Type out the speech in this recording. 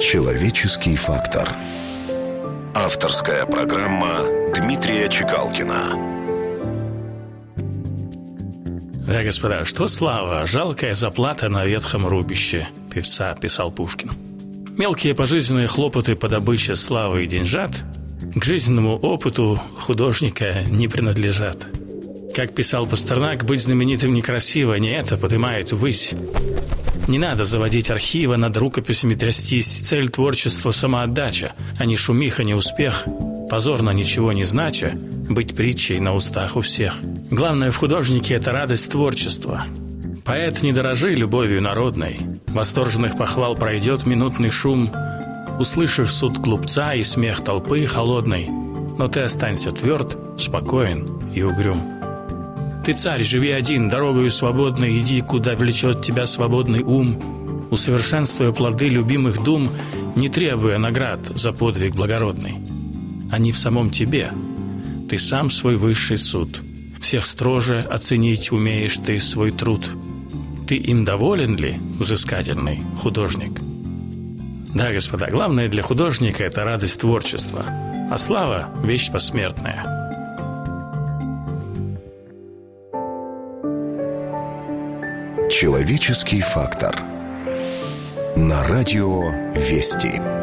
Человеческий фактор. Авторская программа Дмитрия Чекалкина. Да, господа, что слава, жалкая заплата на ветхом рубище, певца писал Пушкин. Мелкие пожизненные хлопоты по добыче славы и деньжат к жизненному опыту художника не принадлежат. Как писал Пастернак, быть знаменитым некрасиво, не это поднимает ввысь. Не надо заводить архивы, над рукописями трястись. Цель творчества – самоотдача, а не шумиха, не успех. Позорно ничего не знача, быть притчей на устах у всех. Главное в художнике – это радость творчества. Поэт не дорожи любовью народной. Восторженных похвал пройдет минутный шум. Услышишь суд глупца и смех толпы холодной. Но ты останься тверд, спокоен и угрюм. Ты царь, живи один, дорогою свободной иди, куда влечет тебя свободный ум, усовершенствуя плоды любимых дум, не требуя наград за подвиг благородный. Они в самом тебе. Ты сам свой высший суд. Всех строже оценить умеешь ты свой труд. Ты им доволен ли, взыскательный художник? Да, господа, главное для художника – это радость творчества, а слава – вещь посмертная – Человеческий фактор. На радио «Вести».